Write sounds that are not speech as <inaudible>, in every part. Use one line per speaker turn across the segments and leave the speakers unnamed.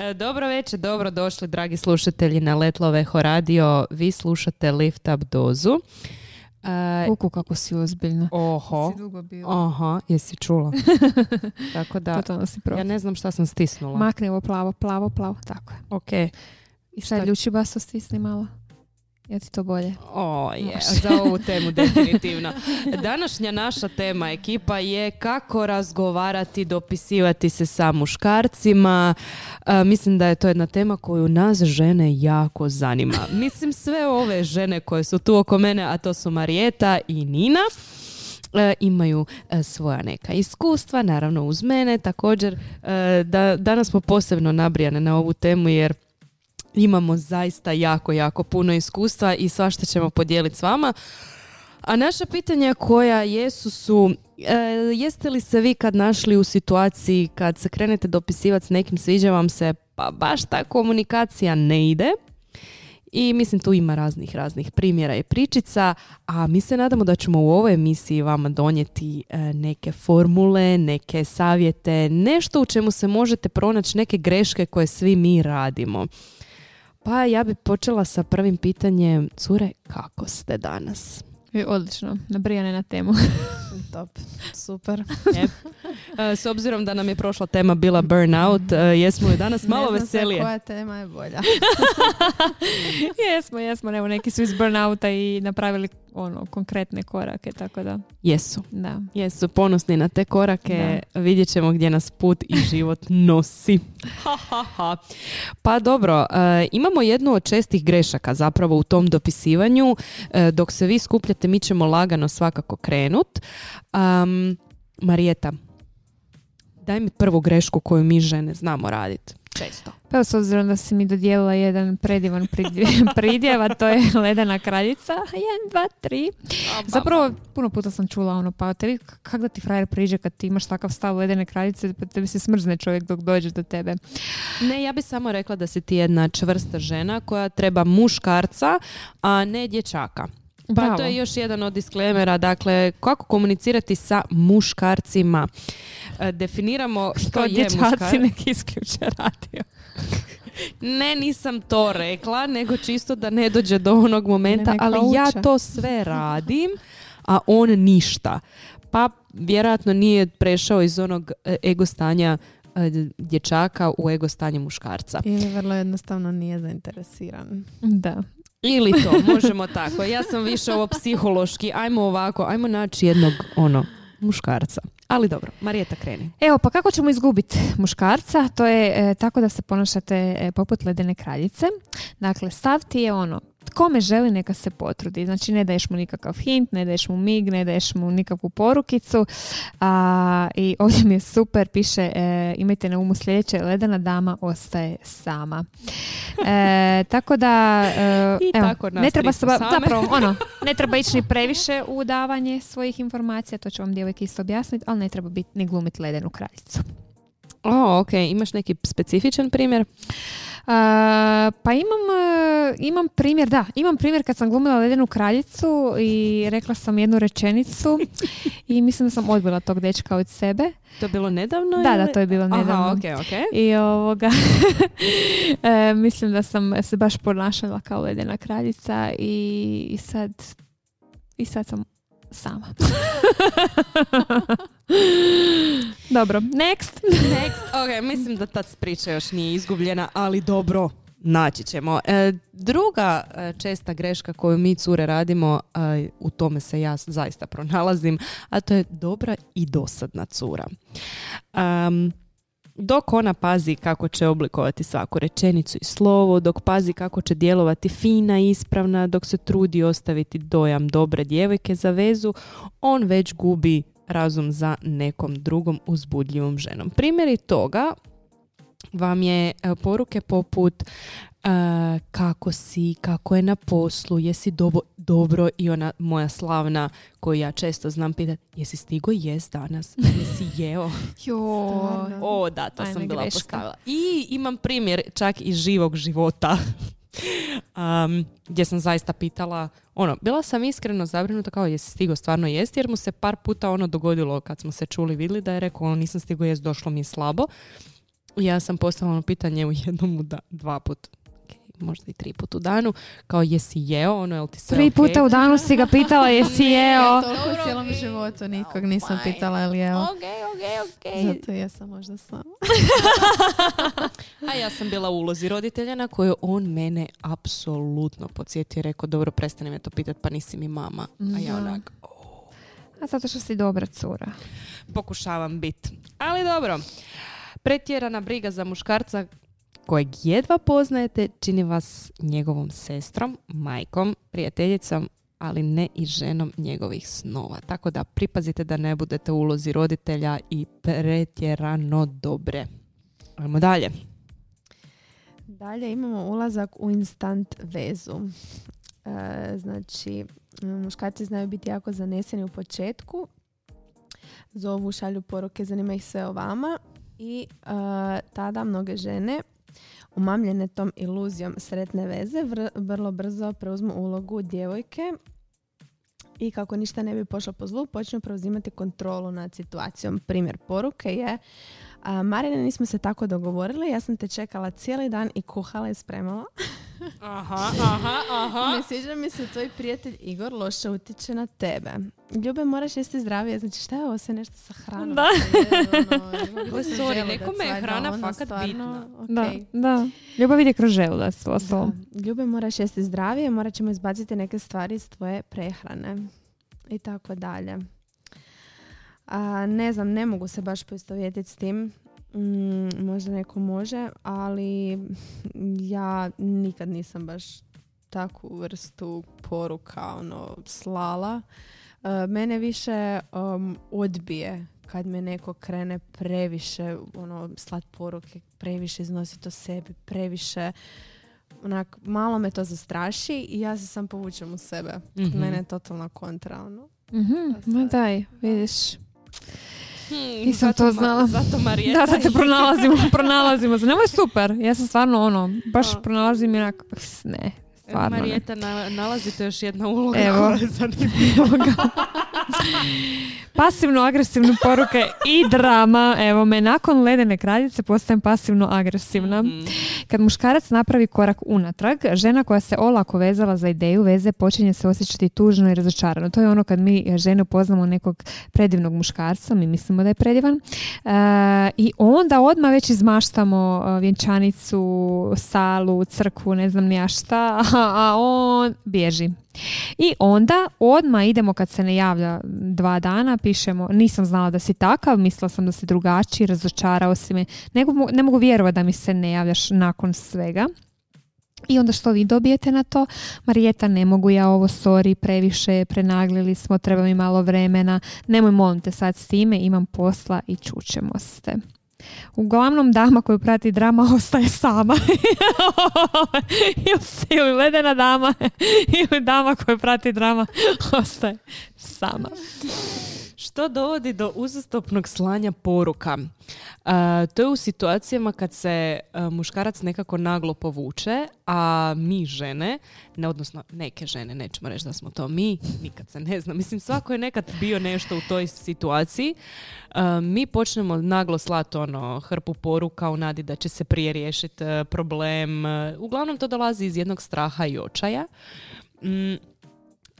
E, Dobro večer, dobro došli dragi slušatelji na Letlove Radio. Vi slušate Lift Up dozu. E,
Kuku kako si ozbiljna.
oho,
Si dugo bila.
aha, jesi čula? <laughs> Tako da,
si
ja ne znam šta sam stisnula.
Makni ovo plavo, plavo, plavo. Tako je.
ok.
I sad ljuči baso stisni malo. Ja ti to bolje.
O, je, <laughs> za ovu temu definitivno. Današnja naša tema ekipa je kako razgovarati, dopisivati se sa muškarcima. E, mislim da je to jedna tema koju nas žene jako zanima. <laughs> Mislim sve ove žene koje su tu oko mene, a to su Marijeta i Nina. e, imaju e, svoja neka iskustva, naravno uz mene. Također, da, danas smo posebno nabrijane na ovu temu jer imamo zaista jako, jako puno iskustva i svašta ćemo podijeliti s vama. A naša pitanja koja jesu su, e, jeste li se vi kad našli u situaciji kad se krenete dopisivati s nekim, sviđa vam se, pa baš ta komunikacija ne ide? I mislim tu ima raznih, raznih primjera i pričica, a mi se nadamo da ćemo u ovoj emisiji vama donijeti e, neke formule, neke savjete, nešto u čemu se možete pronaći neke greške koje svi mi radimo. Pa ja bi počela sa prvim pitanjem, cure, kako ste danas?
I odlično. Nabrijane na temu. <laughs>
Top, super.
E, s obzirom da nam je prošla tema bila burnout, e, jesmo li danas malo
ne znam
veselije?
koja tema je bolja. <laughs> <laughs>
jesmo, jesmo. Evo neki su iz burnouta i napravili ono konkretne korake, tako da,
Jesu.
da.
Jesu ponosni na te korake, vidjet ćemo gdje nas put i život <laughs> nosi. Ha, ha, ha. Pa dobro, e, imamo jednu od čestih grešaka zapravo u tom dopisivanju. E, dok se vi skupljate, mi ćemo lagano svakako krenut. Um, Marijeta, daj mi prvu grešku koju mi žene znamo raditi. Često.
Pa s obzirom da si mi dodijelila jedan predivan pridje- <laughs> pridjev, a to je ledena kraljica. Jedan, dva, tri. Zapravo, puno puta sam čula ono, pa tebi kak da ti frajer priđe kad ti imaš takav stav ledene kraljice, pa tebi se smrzne čovjek dok dođe do tebe.
Ne, ja bi samo rekla da si ti jedna čvrsta žena koja treba muškarca, a ne dječaka. Pa
Bravo.
to je još jedan od disklemera, dakle, kako komunicirati sa muškarcima. E, Definiramo što
To
je
dječaci
muškarac.
nek isključe radio. <laughs>
Ne, nisam to rekla, nego čisto da ne dođe do onog momenta,
neka
ali ja
uče.
to sve radim, a on ništa. Pa vjerojatno nije prešao iz onog e, ego stanja e, dječaka u ego stanje muškarca.
Ili vrlo jednostavno nije zainteresiran.
Da.
Ili to, možemo tako. Ja sam više ovo psihološki. Ajmo ovako, ajmo naći jednog ono muškarca. Ali dobro, Marijeta kreni.
Evo, pa kako ćemo izgubiti muškarca? To je e, tako da se ponašate e, poput ledene kraljice. Dakle, stav ti je ono, kome želi neka se potrudi. Znači, ne daješ mu nikakav hint, ne daješ mu mig, ne daješ mu nikakvu porukicu. A, I ovdje mi je super, piše, e, imajte na umu sljedeće, ledena dama ostaje sama. E, <laughs> tako da, e,
I
evo,
tako nas
ne treba
same.
zapravo, ono, <laughs> ne treba ići ni previše u davanje svojih informacija, to ću vam djevojke isto objasniti, ali ne treba biti ni glumiti ledenu kraljicu.
O, ok. Imaš neki specifičan primjer?
A, pa imam, e, imam primjer, da, imam primjer kad sam glumila ledenu kraljicu i rekla sam jednu rečenicu <laughs> i mislim da sam odbila tog dečka od sebe.
To je bilo nedavno?
Da, da,
ili-
to je bilo nedavno.
Aha, ok, ok.
I ovoga, <laughs> e, mislim da sam se baš ponašala kao ledena kraljica i, i sad i sad sam sama. <laughs> <gasps> Dobro, next. <laughs>
Next. Ok, mislim da ta priča još nije izgubljena, ali dobro, naći ćemo. E, druga e, česta greška koju mi cure radimo, e, u tome se ja zaista pronalazim, a to je dobra i dosadna cura. Am, dok ona pazi kako će oblikovati svaku rečenicu i slovo, dok pazi kako će djelovati fina i ispravna, dok se trudi ostaviti dojam dobre djevojke za vezu, on već gubi razum za nekom drugom uzbudljivom ženom. Primjeri toga vam je e, poruke poput e, kako si, kako je na poslu, jesi dobo- dobro i ona moja slavna koju ja često znam pitati, jesi stigo jest danas, jesi <laughs> jeo?
Stvarno.
O, da, to
Ajme,
sam bila
greška.
postavila. I imam primjer čak iz živog života. Um, gdje sam zaista pitala, ono, bila sam iskreno zabrinuta kao jesi stigo stvarno jesti, jer mu se par puta ono dogodilo kad smo se čuli vidjeli da je rekao, "O, nisam stigo jest, došlo mi je slabo. Ja sam postavila ono pitanje u jednom, dva put, možda i tri put u danu, kao jesi jeo, ono, jel ti sve
Tri
ok?
puta u danu si ga pitala <laughs> jesi jeo.
Toliko u cijelom životu nikog nisam pitala je li jeo. Zato jesam možda sama. <laughs>
A ja sam bila u ulozi roditelja na koju on mene apsolutno podsjetio i rekao, dobro, prestani me to pitat, pa nisi mi mama. A ja onak,
A zato što si dobra cura.
pokušavam bit. Ali dobro, pretjerana briga za muškarca kojeg jedva poznajete čini vas njegovom sestrom, majkom, prijateljicom, ali ne i ženom njegovih snova. Tako da pripazite da ne budete ulozi roditelja i pretjerano dobre. Ajmo dalje.
Dalje imamo ulazak u instant vezu. E, znači, muškarci znaju biti jako zaneseni u početku. Zovu, šalju poruke, zanima ih sve o vama. I e, tada mnoge žene umamljene tom iluzijom sretne veze vr- vrlo brzo preuzmu ulogu djevojke i kako ništa ne bi pošlo po zlu, počnu preuzimati kontrolu nad situacijom. Primjer poruke je Marine, nismo se tako dogovorili, ja sam te čekala cijeli dan i kuhala i spremala. <laughs>
Aha, aha, aha.
Ne sviđa mi se tvoj prijatelj Igor loše utječe na tebe. Ljube, moraš jesti zdravije. Znači, šta je ovo sve nešto sa hranom?
Da. <laughs>
Oj, sorry, nekome je hrana fakat bitna.
Da, da. Ljubav ide kroz želudac, u
Da.
ostalom.
Ljube, moraš jesti zdravije, morat ćemo izbaciti neke stvari iz tvoje prehrane. I tako dalje. A, ne znam, ne mogu se baš poistovjetiti s tim. Mm, možda neko može, ali ja nikad nisam baš takvu vrstu poruka ono, slala. E, mene više um, odbije kad me neko krene previše ono, slat poruke, previše iznositi o sebi, previše onak, malo me to zastraši i ja se sam povučem u sebe.
Mhm.
Mene je totalna kontra. Ono.
Mhm,
Pa
ma daj, vidiš.
Hmm,
Nisam
zato
to
Ma-
znala.
Zato Marijeta
Da, sad se <laughs> pronalazimo, <laughs> pronalazimo se. Nemoj super, ja sam stvarno ono, baš pronalazim i onak, ne, stvarno.
Marijeta, na, nalazite još jedna uloga
Evo.
koja je zanimljiva. <laughs>
Evo ga. Pasivno agresivne poruke i drama. Evo me, nakon ledene kraljice postajem pasivno agresivna.
Mhm.
Kad muškarac napravi korak unatrag, žena koja se olako vezala za ideju veze počinje se osjećati tužno i razočarano. To je ono kad mi žene upoznamo nekog predivnog muškarca, mi mislimo da je predivan, e, i onda odmah već izmaštamo e, vjenčanicu, salu, crkvu, ne znam ni ja šta, a, on bježi. I onda odmah idemo kad se ne javlja dva dana, pišemo nisam znala da si takav, mislila sam da si drugačiji, razočarao si me. Ne, ne mogu vjerovati da mi se ne javljaš nakon svega. I onda što vi dobijete na to? Marijeta, ne mogu ja ovo, sorry, previše, prenaglili smo, treba mi malo vremena. Nemoj, molim te sad s time, imam posla i čućemo se. Uglavnom, dama koju prati drama <laughs> ostaje sama. ili, ledena dama, ili dama koju prati drama <laughs> ostaje sama.
Što dovodi do uzastopnog slanja poruka? A, to je u situacijama kad se a, muškarac nekako naglo povuče, a mi žene, ne, odnosno neke žene, nećemo reći da smo to mi, nikad se ne zna. Mislim, svako je nekad bio nešto u toj situaciji. A, mi počnemo naglo slati ono, hrpu poruka u nadi da će se prije riješiti problem. Uglavnom to dolazi iz jednog straha i očaja. Mm,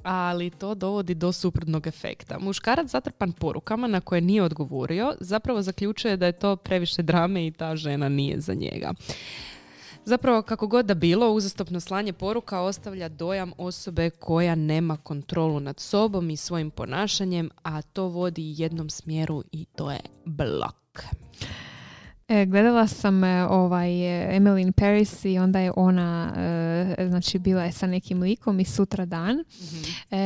ali to dovodi do suprotnog efekta. Muškarac zatrpan porukama na koje nije odgovorio zapravo zaključuje da je to previše drame i ta žena nije za njega. Zapravo, kako god da bilo, uzastopno slanje poruka ostavlja dojam osobe koja nema kontrolu nad sobom i svojim ponašanjem, a to vodi jednom smjeru i to je blok.
E, gledala sam e, ovaj e, Emily Paris i onda je ona znači bila je sa nekim likom i sutra dan. E,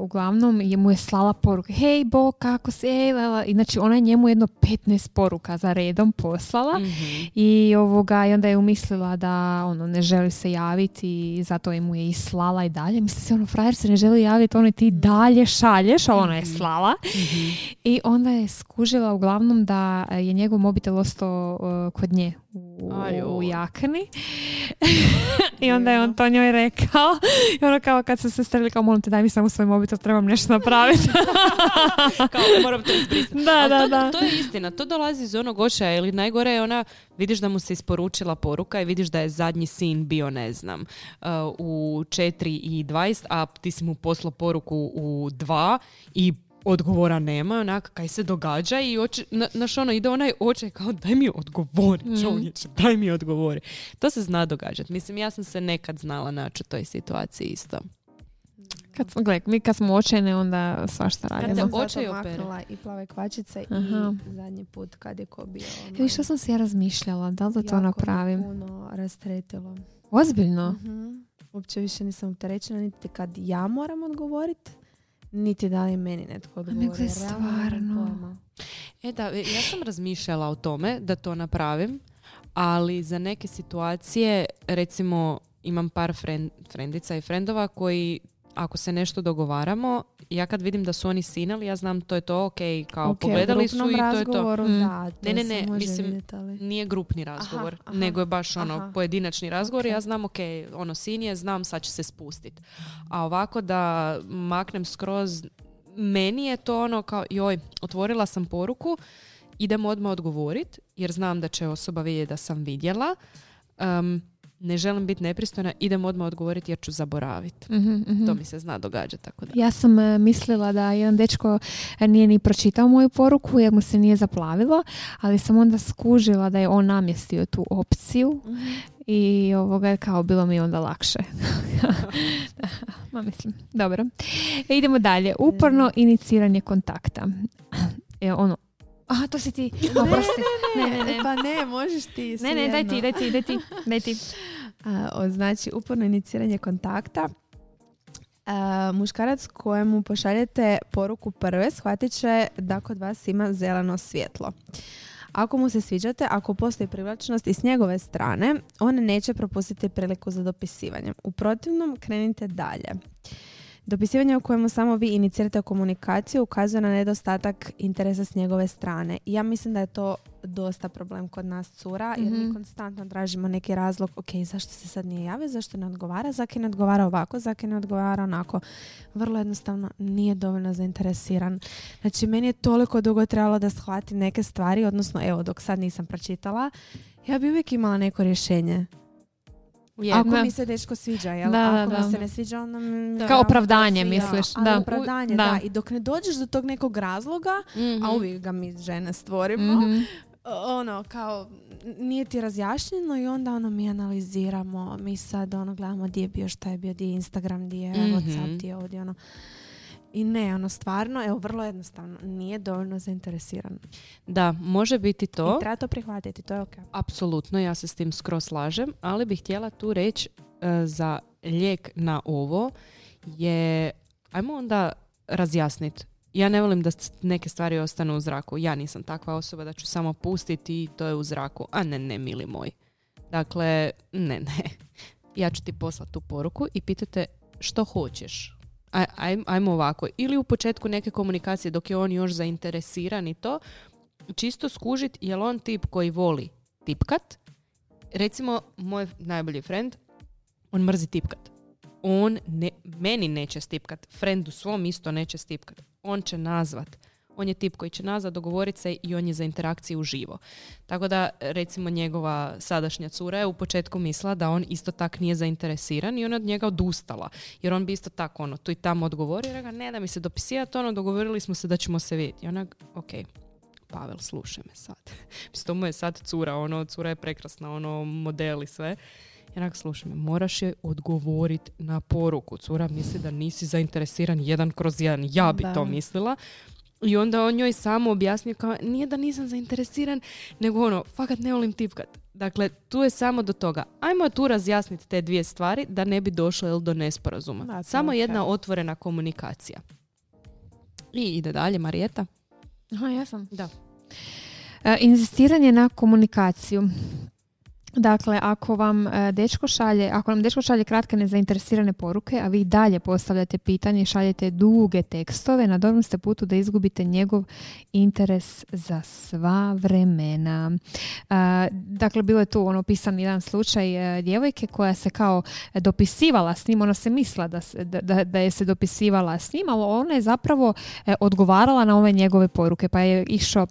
uglavnom je mu je slala poruke hej Bo kako si? Ej, lela. i znači ona je njemu jedno 15 poruka za redom poslala
Mhm.
i ovoga i onda je umislila da ono ne želi se javiti i zato je mu je i slala i dalje. Misli se ono frajer se ne želi javiti ono ti dalje šalješ ali ona je slala. I onda je skužila uglavnom da je njegov mobitel ostao uh, kod nje u, u jakni. <laughs> I onda je on to njoj rekao. I ono kao kad se streli kao molim te daj mi samo svoj mobitel, trebam nešto napraviti. <laughs>
Kao, moram to izbrisati.
Da,
Ali
da,
to,
da.
to je istina, to dolazi iz onog očaja ili najgore je ona, vidiš da mu se isporučila poruka i vidiš da je zadnji sin bio, ne znam, uh, u 4 i 20, a ti si mu poslao poruku u 2 i odgovora nema, onak, kaj se događa i oči, na, naš ono, ide onaj očaj kao daj mi odgovori
Mhm.
čovječe, daj mi odgovori. To se zna događati. Mislim, ja sam se nekad znala naći u toj situaciji isto.
Kad smo, gle, mi kad smo očajne, onda svašta
Kad
radimo.
te
sam zato
očaj opere.
i plave kvačice
Aha.
i zadnji put kad je ko bio. ono,
E, što sam se ja razmišljala, da li da to
jako
napravim?
puno rastretilo.
Ozbiljno?
Mhm. Uopće više nisam opterećena niti kad ja moram odgovoriti, niti da li meni netko odgovori.
nego je stvarno.
E da, ja sam razmišljala o tome da to napravim, ali za neke situacije, recimo imam par fren- frendica i frendova koji ako se nešto dogovaramo, ja kad vidim da su oni sinali, ja znam to je to, ok, kao
Ok, u
pogledali su i to je to.
Mm.
Da, to
Ne, ne, ne, mislim,
vidjeti, ali-
Nije grupni razgovor,
Aha, aha.
nego je baš ono
Aha.
pojedinačni razgovor i
Ok.
ja znam, ok, ono sin je, znam sad će se spustit. A ovako da maknem skroz, meni je to ono kao, joj, otvorila sam poruku, idem odmah odgovorit, jer znam da će osoba vidjeti da sam vidjela. Um, ne želim biti nepristojna, idem odmah odgovoriti jer ću zaboraviti.
Mhm, mhm.
To mi se zna događati, tako da.
Ja sam e, mislila da jedan dečko e, nije ni pročitao moju poruku jer mu se nije zaplavilo, ali sam onda skužila da je on namjestio tu opciju
Mhm.
i ovoga je kao bilo mi onda lakše. <laughs> <laughs> Ma mislim, dobro. E, idemo dalje. Uporno iniciranje kontakta. <clears throat> E, ono, aha, to si ti. Oprosti. Ne, ne, ne.
Pa ne, možeš ti.
Ne, ne, daj ti, daj ti, daj ti, daj ti.
A, znači, uporno iniciranje kontakta. A, muškarac kojemu pošaljete poruku prve shvatit će da kod vas ima zeleno svjetlo. Ako mu se sviđate, ako postoji privlačnost i s njegove strane, on neće propustiti priliku za dopisivanje. U protivnom, krenite dalje. Dopisivanje u kojemu samo vi inicirate komunikaciju ukazuje na nedostatak interesa s njegove strane. I ja mislim da je to dosta problem kod nas cura, jer mi
Mhm.
konstantno tražimo neki razlog, ok, zašto se sad nije javio, zašto ne odgovara, zaki ne odgovara ovako, zaki ne odgovara onako. Vrlo jednostavno nije dovoljno zainteresiran. Znači, meni je toliko dugo trebalo da shvatim neke stvari, odnosno, evo, dok sad nisam pročitala, ja bi uvijek imala neko rješenje. Ako
Da.
mi se dečko sviđa, jel?
Da, da,
Ako
da.
mi se ne sviđa, onda mi...
Kao
opravdanje,
sviđa.
misliš,
Ali
da.
opravdanje,
Da.
da. I dok ne dođeš do tog nekog razloga,
Mhm.
a uvijek ga mi žene stvorimo,
Mhm.
ono, kao, nije ti razjašnjeno i onda ono mi analiziramo, mi sad ono gledamo gdje je bio, šta je bio, gdje je Instagram, gdje je
Mhm.
Whatsapp, gdje je ovdje, ono. I ne, ono, stvarno, evo, vrlo jednostavno, nije dovoljno zainteresiran.
Da, može biti to.
I treba to prihvatiti, to je ok.
Apsolutno, ja se s tim skroz slažem, ali bih htjela tu reći e, za lijek na ovo je, ajmo onda razjasniti. Ja ne volim da neke stvari ostanu u zraku. Ja nisam takva osoba da ću samo pustiti i to je u zraku. A ne, ne, mili moj. Dakle, ne, ne. <laughs> Ja ću ti poslati tu poruku i pitate što hoćeš. Aj, aj- ajmo ovako. Ili u početku neke komunikacije dok je on još zainteresiran i to, čisto skužit je on tip koji voli tipkat. Recimo, moj najbolji friend, on mrzi tipkat. On meni neće stipkat, friendu svom isto neće stipkat. On će nazvat. On je tip koji će nazvat, dogovorit se i on je za interakciju uživo. Tako da, recimo, njegova sadašnja cura je u početku mislila da on isto tak nije zainteresiran i ona od njega odustala. Jer on bi isto tako ono, tu i tamo odgovorio i rekao, ne da mi se dopisivati, ono, dogovorili smo se da ćemo se vidjeti. I ona, ok, Pavel, slušaj me sad. <laughs> Mislim, to mu je sad cura, ono, cura je prekrasna, ono, model i sve. I onak, slušaj me, moraš je odgovorit na poruku. Cura misli da nisi zainteresiran jedan kroz jedan. Ja bi
Da.
to mislila. I onda on njoj samo objasnio kao, nije da nisam zainteresiran, nego ono, fakat ne volim tipkat. Dakle, tu je samo do toga. Ajmo tu razjasniti te dvije stvari da ne bi došlo jel, do nesporazuma.
Da,
samo jedna otvorena komunikacija. I ide dalje, Marijeta.
Aha, ja sam.
Da.
E, inzistiranje na komunikaciju. Dakle, ako vam e, dečko šalje, ako nam dečko šalje kratke nezainteresirane poruke, a vi dalje postavljate pitanje i šaljete duge tekstove, na dobrom ste putu da izgubite njegov interes za sva vremena. E, dakle, bilo je tu ono pisan jedan slučaj e, djevojke koja se kao dopisivala s njim, ona se misla da, da, da je se dopisivala s njim, ali ona je zapravo odgovarala na ove njegove poruke, pa je išao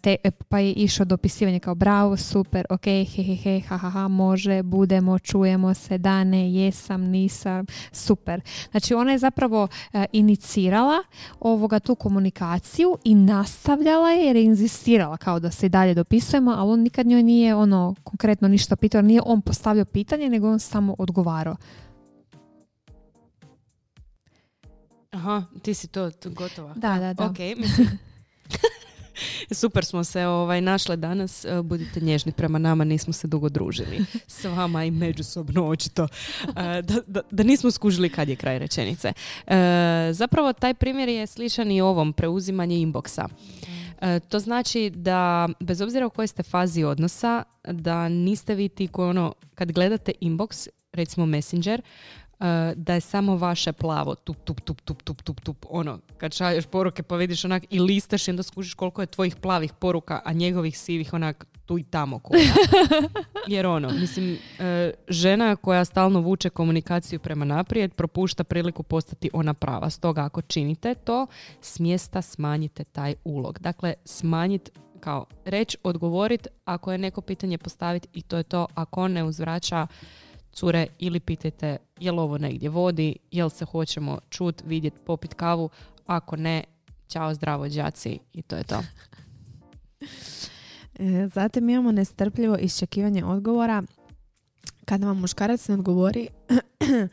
te, pa je išao dopisivanje kao bravo, super, ok, he, he, he, ha, ha, ha, može, budemo, čujemo se, da, ne, jesam, nisam, super. Znači ona je zapravo e, inicirala ovoga tu komunikaciju i nastavljala je jer je inzistirala kao da se i dalje dopisujemo, ali on nikad njoj nije ono konkretno ništa pitao, nije on postavljao pitanje, nego on samo odgovarao.
Aha, ti si to gotova.
Da, da, da.
Ok, mislim. <laughs> Super smo se ovaj, našle danas. E, budite nježni prema nama, nismo se dugo družili <laughs> s vama i međusobno očito. E, da, da, da nismo skužili kad je kraj rečenice. E, zapravo taj primjer je sličan i ovom, preuzimanje inboxa. To znači da, bez obzira u kojoj ste fazi odnosa, da niste vi ti koji ono, kad gledate inbox, recimo Messenger, da je samo vaše plavo tup, tup, tup, tup, tup, tup, tup, ono, kad šalješ poruke pa vidiš onak i listaš i onda skužiš koliko je tvojih plavih poruka, a njegovih sivih onak tu i tamo koja. <laughs> Jer ono, mislim, eh, žena koja stalno vuče komunikaciju prema naprijed propušta priliku postati ona prava. Stoga ako činite to, s mjesta smanjite taj ulog. Dakle, smanjiti kao reći, odgovoriti, ako je neko pitanje postaviti i to je to, ako ne uzvraća cure ili pitajte jel ovo negdje vodi, jel se hoćemo čut, vidjet, popit kavu, ako ne, čao zdravo đaci i to je to. <laughs>
E, zatim imamo nestrpljivo iščekivanje odgovora. Kada vam muškarac ne odgovori, <clears throat>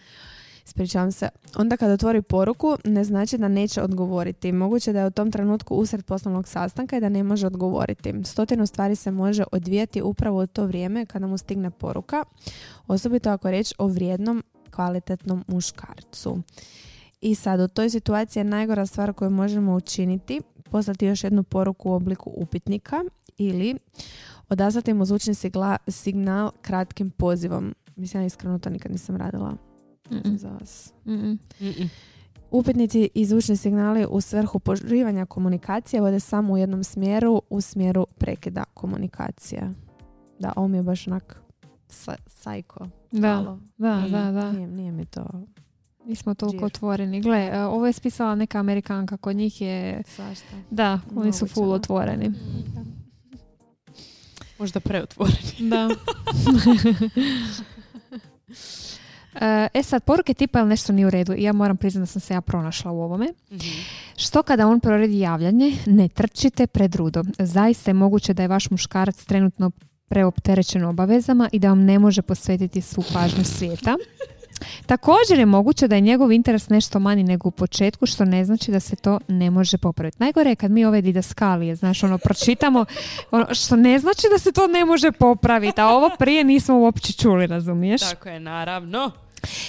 ispričavam se, onda kada otvori poruku ne znači da neće odgovoriti. Moguće da je u tom trenutku usred poslovnog sastanka i da ne može odgovoriti. Stotinu stvari se može odvijati upravo u to vrijeme kada mu stigne poruka, osobito ako riječ o vrijednom, kvalitetnom muškarcu. I sad u toj situaciji je najgora stvar koju možemo učiniti poslati još jednu poruku u obliku upitnika ili odazvati mu zvučni signal kratkim pozivom. Mislim, ja iskreno to nikad nisam radila za vas. Upitnici i zvučni signali u svrhu poživanja komunikacije vode samo u jednom smjeru, u smjeru prekida komunikacije. Da, ovo mi je baš onak sajko.
Da, da, da, da.
Nije, nije mi to
Nismo toliko otvoreni. Gle, e, ovo je spisala neka Amerikanka, kod njih je...
Svašta.
Da, oni su full otvoreni.
Možda preotvoreni.
Da. <laughs> <laughs> E, e sad, poruke tipa je nešto nije u redu i ja moram priznati da sam se ja pronašla u ovome. Mhm. Što kada on proredi javljanje, ne trčite pred rudo. Zaista je moguće da je vaš muškarac trenutno preopterećen obavezama i da vam ne može posvetiti svu pažnju svijeta. Također je moguće da je njegov interes nešto manji nego u početku, što ne znači da se to ne može popraviti. Najgore je kad mi ove didaskalije, znaš, ono, pročitamo, ono, što ne znači da se to ne može popraviti, a ovo prije nismo uopće čuli, razumiješ?
Tako je, naravno.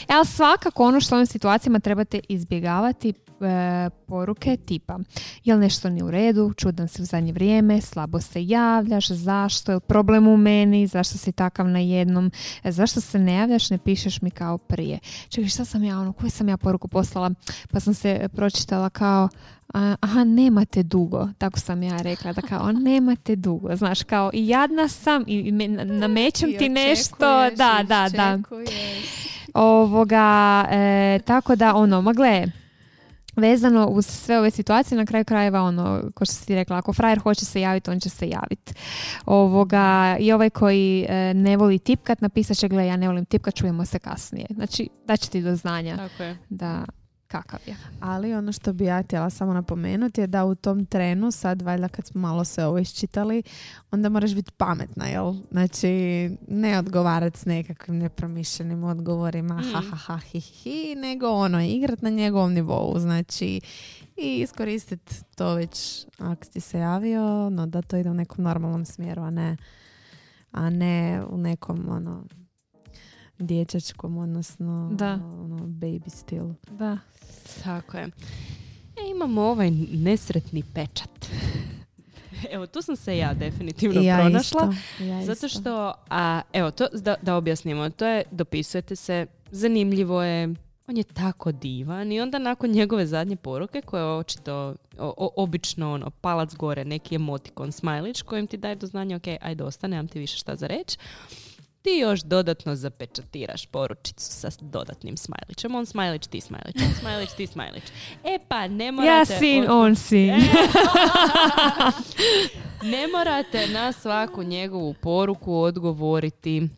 E, ali svakako ono što u ovim situacijama trebate izbjegavati e, poruke tipa jel nešto nije u redu, čudan se u zadnje vrijeme, slabo se javljaš, zašto, je problem u meni, zašto si takav na jednom, e, zašto se ne javljaš, ne pišeš mi kao prije. Čekaj, šta sam ja, ono, koju sam ja poruku poslala? Pa sam se pročitala kao, aha, nemate dugo, tako sam ja rekla, da kao, nemate dugo, znaš, kao, i jadna sam i namećem ti nešto, da, da, da. Ovoga, e, tako da, ono, ma gle, vezano uz sve ove situacije na kraju krajeva ono ko što si ti rekla ako frajer hoće se javiti on će se javiti ovoga i ovaj koji e, ne voli tipkat napisat će gle ja ne volim tipkat čujemo se kasnije. Znači će ti do znanja.
Tako je.
da kakav je.
Ali ono što bi ja htjela samo napomenuti je da u tom trenu, sad valjda kad smo malo se ovo iščitali, onda moraš biti pametna, jel? Znači, ne odgovarati s nekakvim nepromišljenim odgovorima, mm. ha, ha, ha, hi, hi, nego ono, igrat na njegovom nivou, znači, i iskoristiti to već ako si se javio, no da to ide u nekom normalnom smjeru, a ne, a ne u nekom ono, dječačkom, odnosno
da.
ono, baby still.
Da.
Tako je. E, imamo ovaj nesretni pečat. <laughs> Evo, tu sam se ja definitivno
ja
pronašla.
isto, ja
Zato što, a, evo, to da, da objasnimo, to je dopisujete se, zanimljivo je, on je tako divan i onda nakon njegove zadnje poruke koje je očito o- o- obično ono palac gore, neki emotikon, smajlić kojim ti daje do znanja ok, ajde ostane, nemam ti više šta za reći. Ti još dodatno zapečatiraš poručicu sa dodatnim smajlićem. On smajlić, ti smajlić, on smajlić, ti smajlić. E pa, ne morate...
Ja sin,
od-
on sin. <laughs>
ne morate na svaku njegovu poruku odgovoriti.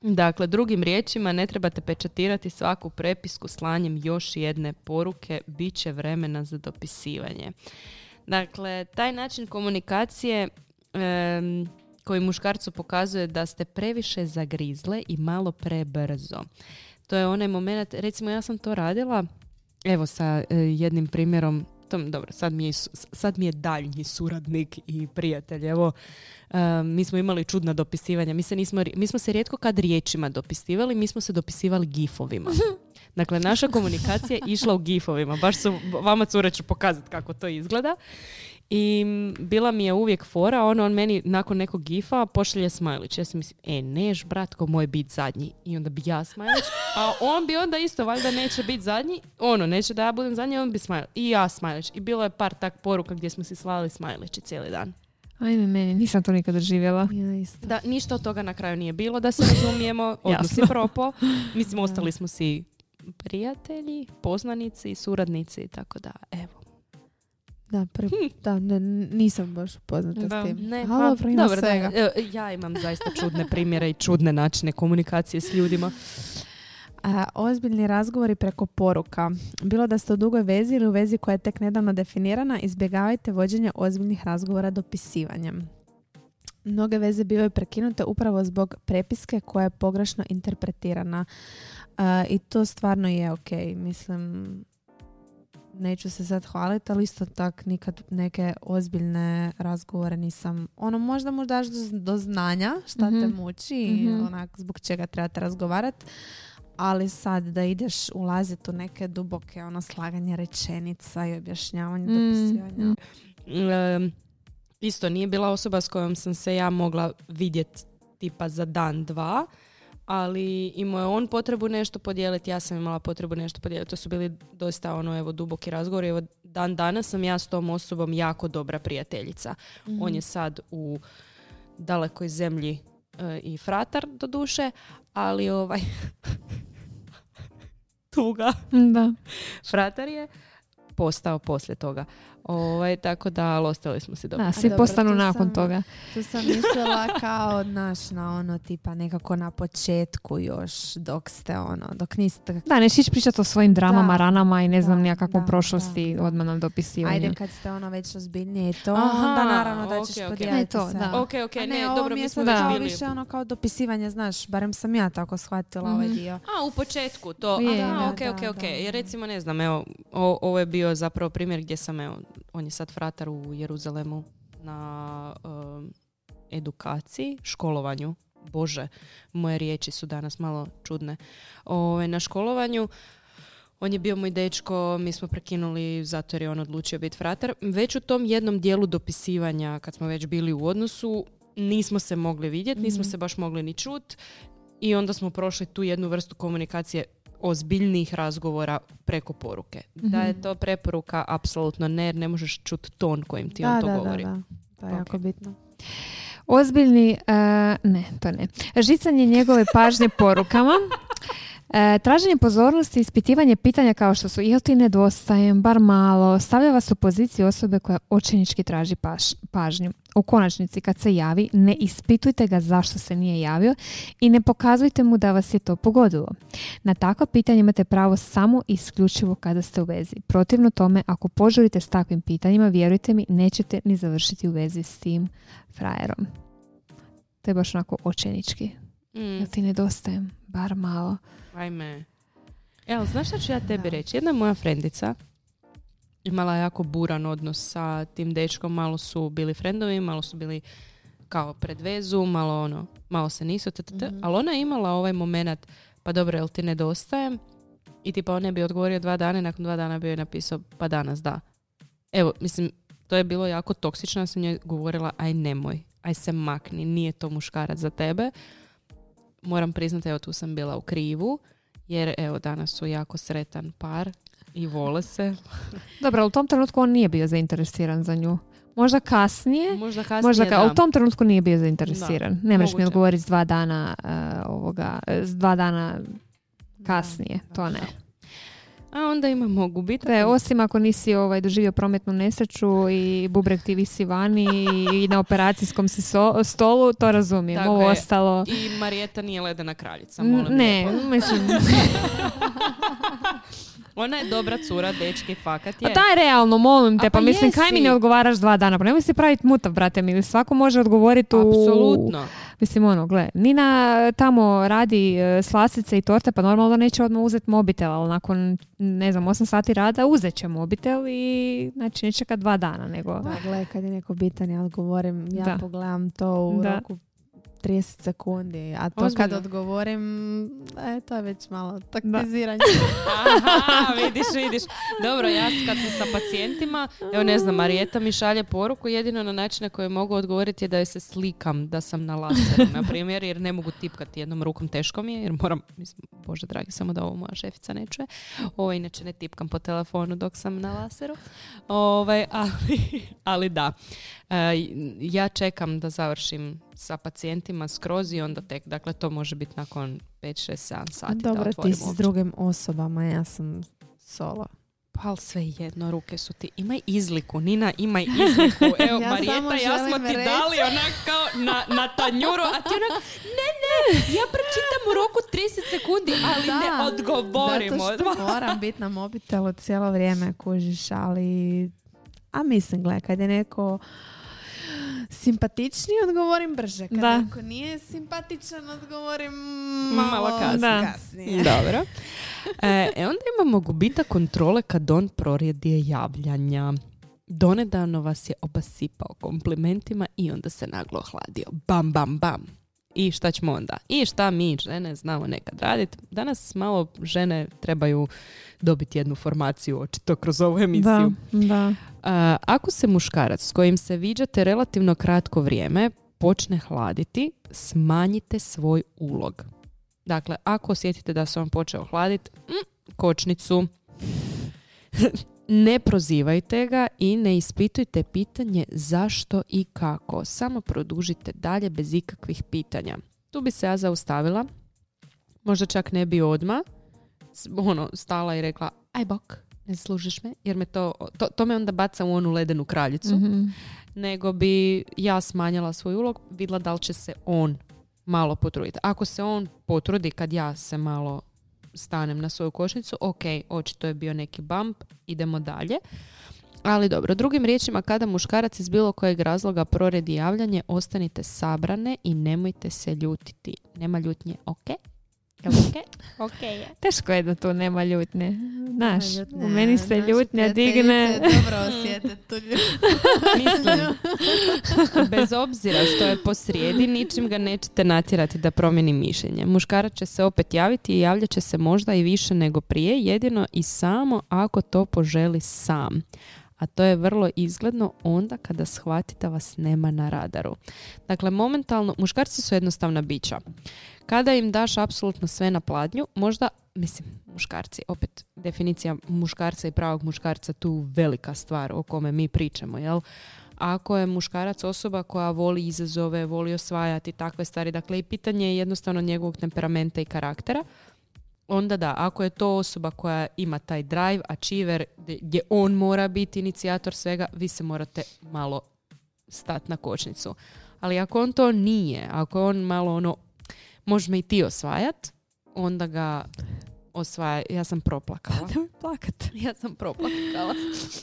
Dakle, drugim riječima ne trebate pečatirati svaku prepisku slanjem još jedne poruke, bit će vremena za dopisivanje. Dakle, taj način komunikacije em, koji muškarcu pokazuje da ste previše zagrizle i malo prebrzo. To je onaj moment, recimo ja sam to radila, evo sa e, jednim primjerom, tom, dobro, sad mi, je, sad mi je daljnji suradnik i prijatelj, evo, e, mi smo imali čudna dopisivanja, mi se, nismo, mi smo se rijetko kad riječima dopisivali, mi smo se dopisivali gifovima. <laughs> Dakle, naša komunikacija je išla u gifovima, baš su, vama cure ću pokazati kako to izgleda. I bila mi je uvijek fora, ono, on meni nakon nekog gifa pošalje smajlić. Ja si mislim, e, neš, bratko moj bit zadnji. I onda bi ja smajlić, a on bi onda isto, valjda neće biti zadnji, ono, neće da ja budem zadnji, on bi smajlić. I ja smajlić. I bilo je par tak poruka gdje smo si slali smajlići cijeli dan.
Ajme meni, nisam to nikad doživjela.
Ja isto.
Da, ništa od toga na kraju nije bilo, da se razumijemo, <laughs> odnosi propo. Mislim, ostali smo si prijatelji, poznanici, suradnici i tako da, evo.
Da, pri- da ne, nisam baš upoznata
Da.
s tim.
Ne, pa,
dobro, ima
dobro,
svega.
evo, ja imam zaista čudne primjere i čudne načine komunikacije s ljudima.
A, ozbiljni razgovori preko poruka. Bilo da ste u dugoj vezi ili u vezi koja je tek nedavno definirana, izbjegavajte vođenje ozbiljnih razgovora dopisivanjem. Mnoge veze bivaju prekinute upravo zbog prepiske koja je pogrešno interpretirana. A, I to stvarno je ok. Mislim, neću se sad hvaliti, ali isto tak nikad neke ozbiljne razgovore nisam... Ono, možda mu daš do, do znanja šta te
Mhm.
muči i
Mhm.
onak zbog čega trebate razgovarati ali sad da ideš ulaziti u neke duboke ono slaganje rečenica i objašnjavanje
Mm,
dopisivanja.
mm.
Isto nije bila osoba s kojom sam se ja mogla vidjeti tipa za dan, dva, ali imao je on potrebu nešto podijeliti, ja sam imala potrebu nešto podijeliti. To su bili dosta ono, evo, duboki razgovori. Evo, dan danas sam ja s tom osobom jako dobra prijateljica.
Mhm.
On je sad u dalekoj zemlji e, i fratar do duše, ali ovaj <laughs> tuga
Da.
fratar je postao poslije toga. Ovaj, tako da, ali ostali smo si dobro.
Da, svi postanu
tu
nakon
sam-
toga.
Tu sam mislila kao naš na ono tipa nekako na početku još dok ste ono, dok niste
Da, nećeš ići pričati o svojim dramama,
Da.
ranama i ne znam
Da,
ni kakvom
da,
prošlosti
da, da.
odmah na dopisivanje.
Ajde kad ste ono već ozbiljnije i to,
Aha,
onda naravno da ćeš
ok.
podijeliti
E, to,
sve.
da.
Ok, ok,
A
ne,
ne, ovo
dobro,
mi
mi
je
smo
sad kao više ono kao dopisivanje, znaš, barem sam ja tako shvatila ovaj
Mhm.
dio.
A, u početku to.
Je,
Aha,
da,
ok,
da,
ok, ok. recimo, ne znam, evo, o- ovo je bio zapravo primjer gdje sam, evo, on je sad fratar u Jeruzalemu na um, edukaciji, školovanju. Bože, moje riječi su danas malo čudne. Ove, na školovanju on je bio moj dečko, mi smo prekinuli zato jer je on odlučio biti fratar. Već u tom jednom dijelu dopisivanja, kad smo već bili u odnosu, nismo se mogli vidjeti, nismo
Mhm.
se baš mogli ni čut i onda smo prošli tu jednu vrstu komunikacije ozbiljnih razgovora preko poruke. Da je to preporuka, apsolutno ne, jer ne možeš čut ton kojim ti on
Da,
to
da,
govori.
da, da. To je
Ok.
jako bitno.
Ozbiljni, e, ne, to ne. Žicanje njegove pažnje porukama. <laughs> E, traženje pozornosti, ispitivanje pitanja kao što su jel ti nedostajem, bar malo, stavlja vas u poziciju osobe koja očajnički traži paš- pažnju. U konačnici, kad se javi, ne ispitujte ga zašto se nije javio i ne pokazujte mu da vas je to pogodilo. Na takva pitanja imate pravo samo i isključivo kada ste u vezi. Protivno tome, ako požurite s takvim pitanjima, vjerujte mi, nećete ni završiti u vezi s tim frajerom. To je baš onako očajnički.
Mm,
Jel ti nedostajem? Bar malo.
ajme. Evo, znaš šta ću ja tebi
Da.
reći? Jedna moja frendica imala je jako buran odnos sa tim dečkom, malo su bili frendovi, malo su bili kao pred vezu, malo ono, malo se nisu, t, t, t,
Mhm.
ali ona je imala ovaj moment, pa dobro, jel ti nedostajem? I tipa on je bi odgovorio dva dana i nakon dva dana bi joj napisao, pa danas da. Evo, mislim, To je bilo jako toksično, ja sam njoj govorila, aj nemoj, aj se makni, nije to muškarac za tebe. Moram priznati, evo tu sam bila u krivu, jer evo danas su jako sretan par i vole se. <laughs>
Dobro, ali u tom trenutku on nije bio zainteresiran za nju. Možda kasnije,
Možda kasnije,
možda ka,
da.
u tom trenutku nije bio zainteresiran. Ne možeš mi odgovoriti s dva dana eh, ovoga, s dva dana kasnije, to ne.
A onda imamo gubitak.
Da, osim ako nisi ovaj, doživio prometnu nesreću i bubrek ti visi vani i na operacijskom si so- stolu, to razumijem.
Tako
Ovo
je.
ostalo...
I Marijeta nije ledena kraljica, molim
Ne,
lijepo.
mislim, <laughs>
Ona je dobra cura, dečki, fakat
a
je.
daj realno, molim te,
A
pa,
pa
mislim, kaj mi ne odgovaraš dva dana, pa nemoj si praviti mutav, brate mili, svako može odgovoriti u...
Apsolutno.
Mislim, ono, gle, Nina tamo radi e, slastice i torte, pa normalno da neće odmah uzeti mobitel, ali nakon, ne znam, 8 sati rada uzet će mobitel i, znači, ne čeka dva dana, nego...
Da, gle, kad je neko bitan, ja odgovorim, ja
Da.
pogledam to u
Da.
roku 30 sekundi, a to kad
Ozbiljno?
odgovorim, e, to je već malo taktiziranje. <laughs>
Aha, vidiš, vidiš. Dobro, ja kad sam sa pacijentima, evo ne znam, Marijeta mi šalje poruku, jedino na način na koji mogu odgovoriti je da joj se slikam da sam na laseru, na primjer, jer ne mogu tipkati jednom rukom, teško mi je, jer moram, mislim, bože dragi, samo da ovo moja šefica ne čuje. Ovo inače ne tipkam po telefonu dok sam na laseru. Ovaj, ali, ali da. E, ja čekam da završim sa pacijentima skroz i onda tek, dakle to može biti nakon 5, 6, 7 sati da
Dobro, ti si s drugim osobama, ja sam solo.
Pa ali sve jedno, ruke su ti. Imaj izliku, Nina, imaj izliku. <laughs> Evo,
Ja
Marijeta ja smo ti
reći.
dali onak kao na, na tanjuru, a ti onak, ne, ne, ja pročitam u roku 30 sekundi, ali ne
Da,
odgovorim
Zato što moram biti na mobitelu cijelo vrijeme, kužiš, ali... A mislim, gle, kad je neko simpatičniji, odgovorim brže. Kad
Da.
neko nije simpatičan, odgovorim
Malo
malo,
kasnije.
Da.
kasnije.
Dobro. E, e, onda imamo gubitak kontrole kad on prorjedi javljanja. Donedavno vas je obasipao komplimentima i onda se naglo ohladio. Bam, bam, bam. I šta ćemo onda? I šta mi žene znamo nekad raditi? Danas malo žene trebaju dobiti jednu formaciju očito kroz ovu emisiju.
Da, da.
Ako se muškarac s kojim se viđate relativno kratko vrijeme počne hladiti, smanjite svoj ulog. Dakle, ako osjetite da se on počeo hladiti, mm, kočnicu, <laughs> ne prozivajte ga i ne ispitujte pitanje zašto i kako. Samo produžite dalje bez ikakvih pitanja. Tu bi se ja zaustavila. Možda čak ne bi odmah s- ono, stala i rekla aj bok, ne služiš me, jer me to, to, to me onda baca u onu ledenu kraljicu,
Mhm.
nego bi ja smanjila svoj ulog, vidjela da li će se on malo potruditi. Ako se on potrudi kad ja se malo stanem na svoju košnicu, ok, očito je bio neki bump, idemo dalje. Ali dobro, drugim riječima, kada muškarac iz bilo kojeg razloga proredi javljanje, ostanite sabrane i nemojte se ljutiti. Nema ljutnje, ok? Jel ok? Ok je.
Teško je da tu nema ljutnje. Znaš, u meni se ljutnja digne.
Dobro <laughs> osjete tu ljutnju.
Mislim, <laughs> bez obzira što je posrijedi, ničim ga nećete natjerati da promijeni mišljenje. Muškarac će se opet javiti i javljat će se možda i više nego prije, jedino i samo ako to poželi sam. A to je vrlo izgledno onda kada shvati da vas nema na radaru. Dakle, momentalno, muškarci su jednostavna bića. Kada im daš apsolutno sve na pladnju, možda, mislim, muškarci, opet, definicija muškarca i pravog muškarca tu velika stvar o kome mi pričamo, jel? Ako je muškarac osoba koja voli izazove, voli osvajati takve stvari, dakle i pitanje je jednostavno njegovog temperamenta i karaktera, onda da, ako je to osoba koja ima taj drive, achiever, gdje- gdje on mora biti inicijator svega, vi se morate malo stati na kočnicu. Ali ako on to nije, ako je on malo ono, može me i ti osvajat, onda ga osvaja, ja sam proplakala.
Nemoj plakat. <laughs>
ja sam proplakala.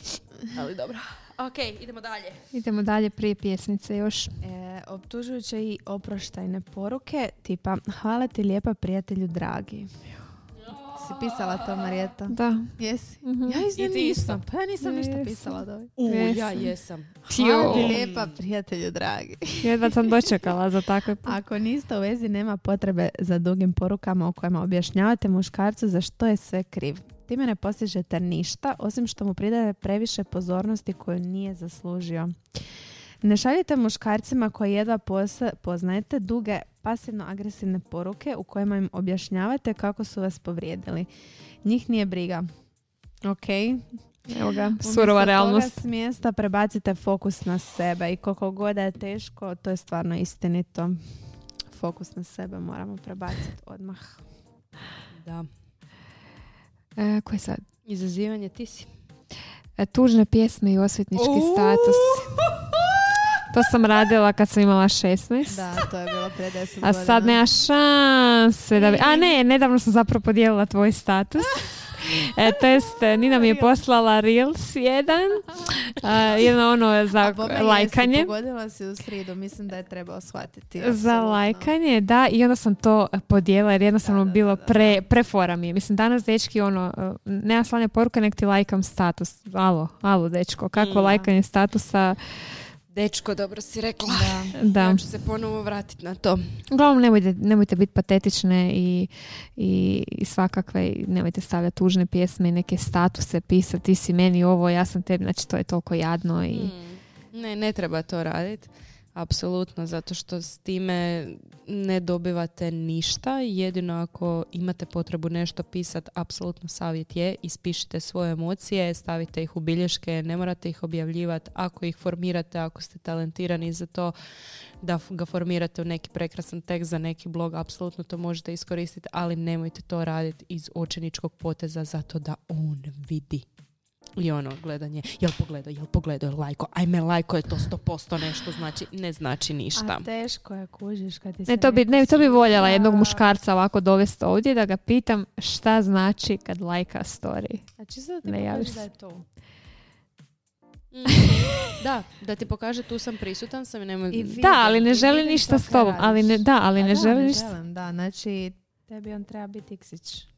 <laughs> Ali dobro. Ok, idemo dalje.
Idemo dalje prije pjesmice još.
E, optužujuće i oproštajne poruke tipa hvala ti lijepa prijatelju dragi. Si pisala to Marijeta?
Da.
Jesi?
Mhm.
Ja isto
I ti isto.
nisam. Pa ja nisam ništa pisala od ovih.
U,
Jesam.
ja jesam.
Hvala lijepa prijatelju dragi. <laughs>
Jedva sam dočekala za takve
Ako niste u vezi, nema potrebe za dugim porukama u kojima objašnjavate muškarcu za što je sve kriv. Time ne postižete ništa, osim što mu pridaje previše pozornosti koju nije zaslužio. Ne šaljite muškarcima koji jedva posa- poznajete duge pasivno-agresivne poruke u kojima im objašnjavate kako su vas povrijedili. Njih nije briga. Ok,
Evo ga, surova
toga
realnost.
s mjesta prebacite fokus na sebe i koliko god da je teško, to je stvarno istinito. Fokus na sebe moramo prebaciti odmah.
Da.
E, koji sad?
Izazivanje ti si.
E, tužne pjesme i osvetnički status. To sam radila kad sam imala 16.
Da, to je bilo pre 10
A sad nema šanse da bi... A ne, nedavno sam zapravo podijelila tvoj status. E, to jest, Nina mi je poslala Reels jedan. A, jedno ono za lajkanje.
Pogodila si u sridu, mislim da je trebao shvatiti.
Za lajkanje, da, i onda sam to podijelila jer jednostavno
Da, da,
bilo
da,
pre, prefora mi je. Mislim, danas dečki ono, nema slanja poruke, nek ti lajkam status. Alo, alo dečko, kako
Mm.
lajkanje statusa?
Dečko, dobro si rekla.
Da.
Ja ću se ponovo vratiti na to.
Uglavnom, nemojte, nemojte biti patetične i, i, i svakakve, nemojte stavljati tužne pjesme i neke statuse, pisati ti si meni ovo, ja sam tebi, znači to je toliko jadno i...
Mm. Ne, ne treba to raditi. Apsolutno, zato što s time ne dobivate ništa. Jedino ako imate potrebu nešto pisati, apsolutno savjet je ispišite svoje emocije, stavite ih u bilješke, ne morate ih objavljivati. Ako ih formirate, ako ste talentirani za to, da ga formirate u neki prekrasan tekst za neki blog, apsolutno to možete iskoristiti, ali nemojte to raditi iz očeničkog poteza zato da on vidi. I ono, gledanje, jel pogledao, jel pogledao, jel lajko, ajme lajko je to 100% nešto, znači, ne znači ništa.
A teško je kužiš kad ti
Ne,
se
to bi, ne, to bi voljela jednog muškarca ovako dovesti ovdje da ga pitam šta znači kad lajka story.
A čisto da ti
Ne javiš
da je to.
Mm. da, da ti pokaže tu sam prisutan sam i nemoj...
I vidim,
Da, ali ne želi ništa s tobom. Ali ne, da, ali
A
ne
da,
želi
ne
ništa.
želim, da, znači tebi on treba biti iksić.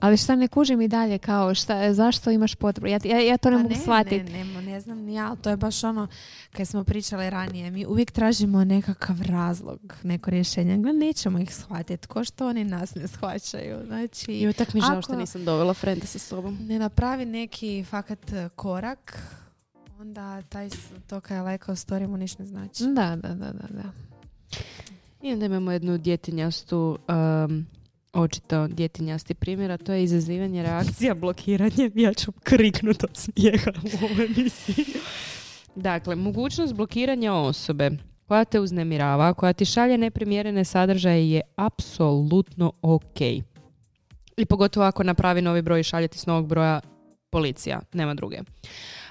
Ali šta ne kužim i dalje kao šta, zašto imaš potrebu? Ja, ja, ja to ne
Pa
mogu shvatiti.
Ne, ne, ne znam ni ja, to je baš ono, kad smo pričali ranije, mi uvijek tražimo nekakav razlog, neko rješenje. Gle, nećemo ih shvatiti, ko što oni nas ne shvaćaju. Znači,
I tak mi žao što nisam dovela frenda sa sobom.
ne napravi neki fakat e, korak, onda taj, to kaj je lajkao story mu ništa ne znači.
Da, da, da, da. da.
I onda imamo jednu djetinjastu, um, očito djetinjasti primjer, a to je izazivanje reakcija blokiranjem. <laughs> Ja ću kriknut od smijeha u ovoj emisiji. Dakle, mogućnost blokiranja osobe koja te uznemirava, koja ti šalje neprimjerene sadržaje je apsolutno ok. I pogotovo ako napravi novi broj i šalje ti s novog broja policija, nema druge.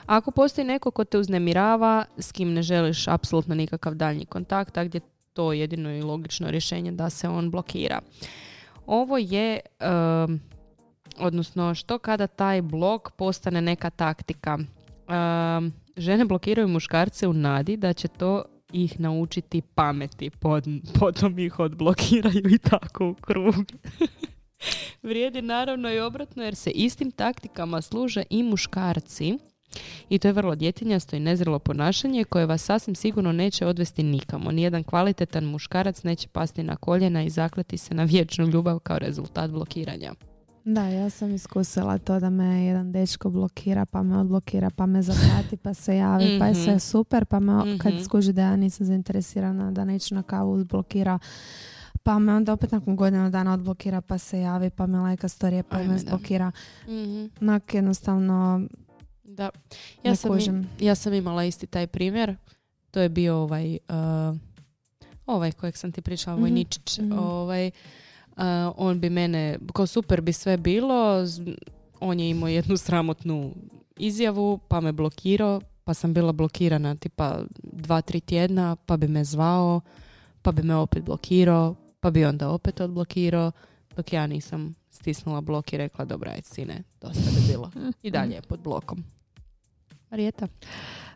Ako postoji neko ko te uznemirava, s kim ne želiš apsolutno nikakav daljnji kontakt, a gdje to jedino i logično rješenje da se on blokira. Ovo je, um, odnosno što kada taj blok postane neka taktika. Um, žene blokiraju muškarce u nadi da će to ih naučiti pameti, pod, potom ih odblokiraju i tako u krug. <laughs> Vrijedi naravno i obratno jer se istim taktikama služe i muškarci i to je vrlo djetinjasto i nezrelo ponašanje koje vas sasvim sigurno neće odvesti nikamo. Nijedan kvalitetan muškarac neće pasti na koljena i zakleti se na vječnu ljubav kao rezultat blokiranja.
Da, ja sam iskusila to da me jedan dečko blokira, pa me odblokira, pa me zaprati, pa se javi, pa je
Mhm.
sve super, pa me kad
Mhm.
skuži da ja nisam zainteresirana, da neću na kavu odblokira, pa me onda opet nakon godinu dana odblokira, pa se javi, pa me lajka storije, pa
Ajme,
me zblokira. Onak jednostavno
Da. Ja
ne
sam, ja sam imala isti taj primjer. To je bio ovaj, uh, ovaj kojeg sam ti pričala,
Mhm,
Vojničić.
mhm.
Ovaj, uh, on bi mene, kao super bi sve bilo, on je imao jednu sramotnu izjavu, pa me blokirao, pa sam bila blokirana tipa dva, tri tjedna, pa bi me zvao, pa bi me opet blokirao, pa bi onda opet odblokirao, dok ja nisam stisnula blok i rekla, dobra je sine, dosta bi bilo. <laughs> I dalje je pod blokom. Marijeta?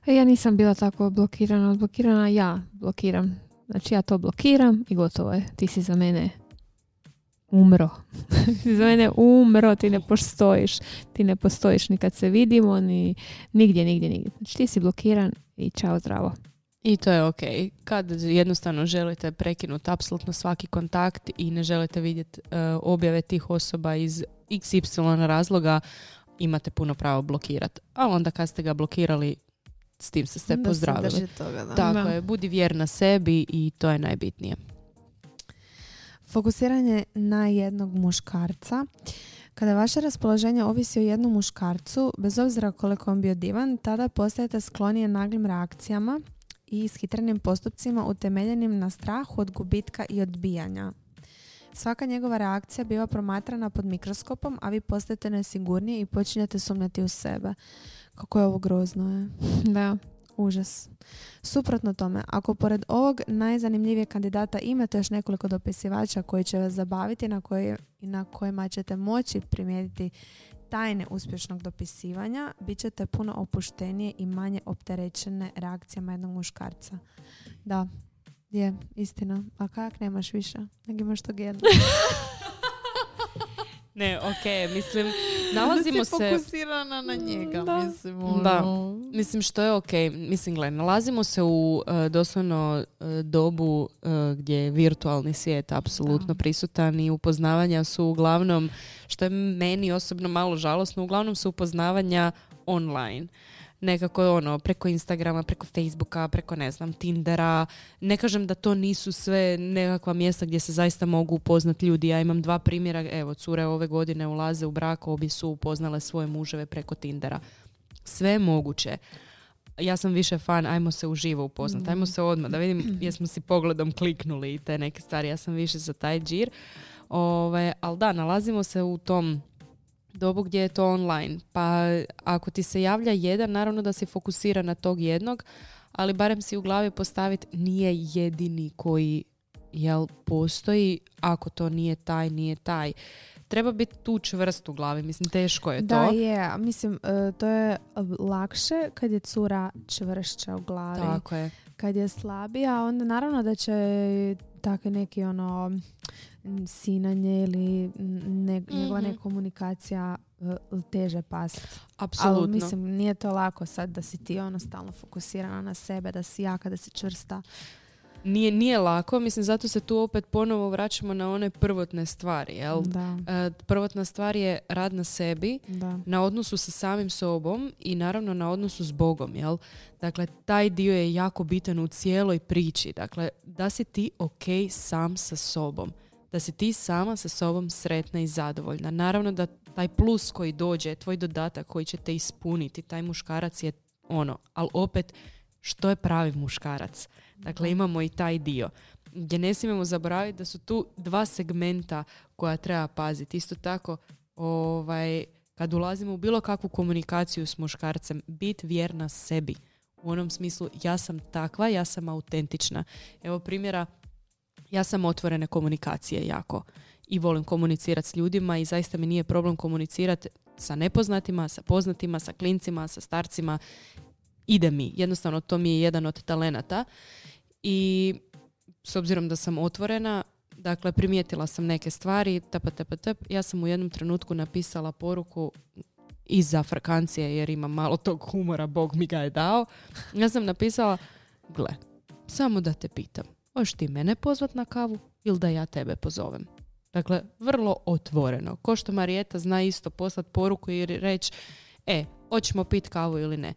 E, Ja nisam bila tako blokirana, odblokirana, ja blokiram. Znači ja to blokiram i gotovo je. Ti si za mene umro. <laughs> Ti za mene umro, ti ne postojiš. Ti ne postojiš ni kad se vidimo, ni nigdje, nigdje, nigdje. Znači ti si blokiran i čao zdravo.
I to je ok. Kad jednostavno želite prekinuti apsolutno svaki kontakt i ne želite vidjeti uh, objave tih osoba iz XY razloga, imate puno pravo blokirati. A onda kad ste ga blokirali, s tim se ste
se
pozdravili.
drži toga, da.
Tako
Da.
je, budi vjerna sebi i to je najbitnije.
Fokusiranje na jednog muškarca. Kada vaše raspoloženje ovisi o jednom muškarcu, bez obzira koliko on bio divan, tada postajete sklonije naglim reakcijama i ishitrenim postupcima utemeljenim na strahu od gubitka i odbijanja. Svaka njegova reakcija biva promatrana pod mikroskopom, a vi postajete nesigurniji i počinjete sumnjati u sebe. Kako je ovo grozno je. <laughs>
Da.
Užas. Suprotno tome, ako pored ovog najzanimljivijeg kandidata imate još nekoliko dopisivača koji će vas zabaviti na koji, i na kojima ćete moći primijetiti tajne uspješnog dopisivanja, bit ćete puno opuštenije i manje opterećene reakcijama jednog muškarca. Da, je, istina. A kak nemaš više? Nek imaš tog jednog. <laughs>
Ne, ok, mislim, <laughs> nalazimo se...
fokusirana na njega,
Da.
mislim.
Da.
ono.
Mislim što je ok, mislim gle, nalazimo se u e, doslovno e, dobu e, gdje je virtualni svijet apsolutno
Da.
prisutan i upoznavanja su uglavnom, što je meni osobno malo žalosno, uglavnom su upoznavanja online. Nekako ono, preko Instagrama, preko Facebooka, preko ne znam, Tindera. Ne kažem da to nisu sve nekakva mjesta gdje se zaista mogu upoznati ljudi. Ja imam dva primjera, evo, cure ove godine ulaze u brak, obje su upoznale svoje muževe preko Tindera sve je moguće. Ja sam više fan, ajmo se uživo upoznati, ajmo se odmah, da vidim <clears throat> jesmo si pogledom kliknuli i te neke stvari. Ja sam više za taj džir. Ove, ali da, nalazimo se u tom dobu gdje je to online. Pa ako ti se javlja jedan, naravno da si fokusira na tog jednog, ali barem si u glavi postaviti nije jedini koji jel postoji, ako to nije taj, nije taj. Treba biti tu čvrst u glavi, mislim teško je
Da,
to.
je. a Mislim, e, to je lakše kad je cura čvršća u glavi.
Tako je.
Kad je slabija, onda naravno da će takvi neki ono sinanje ili ne, njegova
Mhm.
nekomunikacija e, teže past.
Apsolutno.
Ali mislim, nije to lako sad da si ti ono stalno fokusirana na sebe, da si jaka, da si čvrsta.
Nije, nije lako, mislim zato se tu opet ponovo vraćamo na one prvotne stvari, jel?
Da,
E, prvotna stvar je rad na sebi,
da.
na odnosu sa samim sobom i naravno na odnosu s Bogom, jel? Dakle, taj dio je jako bitan u cijeloj priči. Dakle, da si ti ok sam sa sobom. Da si ti sama sa sobom sretna i zadovoljna. Naravno da taj plus koji dođe, tvoj dodatak koji će te ispuniti, taj muškarac je ono, ali opet što je pravi muškarac? Dakle, imamo i taj dio. Gdje ne smijemo zaboraviti da su tu dva segmenta koja treba paziti. Isto tako, ovaj, kad ulazimo u bilo kakvu komunikaciju s muškarcem, bit vjerna sebi. U onom smislu, ja sam takva, ja sam autentična. Evo primjera, ja sam otvorene komunikacije jako i volim komunicirati s ljudima i zaista mi nije problem komunicirati sa nepoznatima, sa poznatima, sa klincima, sa starcima. Ide mi. Jednostavno, to mi je jedan od talenata. I s obzirom da sam otvorena, dakle, primijetila sam neke stvari, tapa, tapa, tap. Ja sam u jednom trenutku napisala poruku iz zafrakancije, jer imam malo tog humora, Bog mi ga je dao. Ja sam napisala, gle, samo da te pitam, hoćeš ti mene pozvat na kavu ili da ja tebe pozovem? Dakle, vrlo otvoreno. Ko što Marijeta zna isto poslati poruku i reći, e, hoćemo pit kavu ili ne.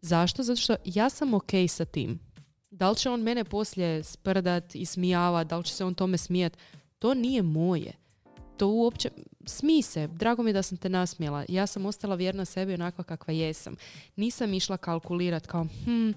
Zašto? Zato što ja sam ok sa tim. Da li će on mene poslije sprdat i smijavat, da li će se on tome smijat, to nije moje. To uopće, smij se, drago mi je da sam te nasmijela. Ja sam ostala vjerna sebi onakva kakva jesam. Nisam išla kalkulirat kao, hm,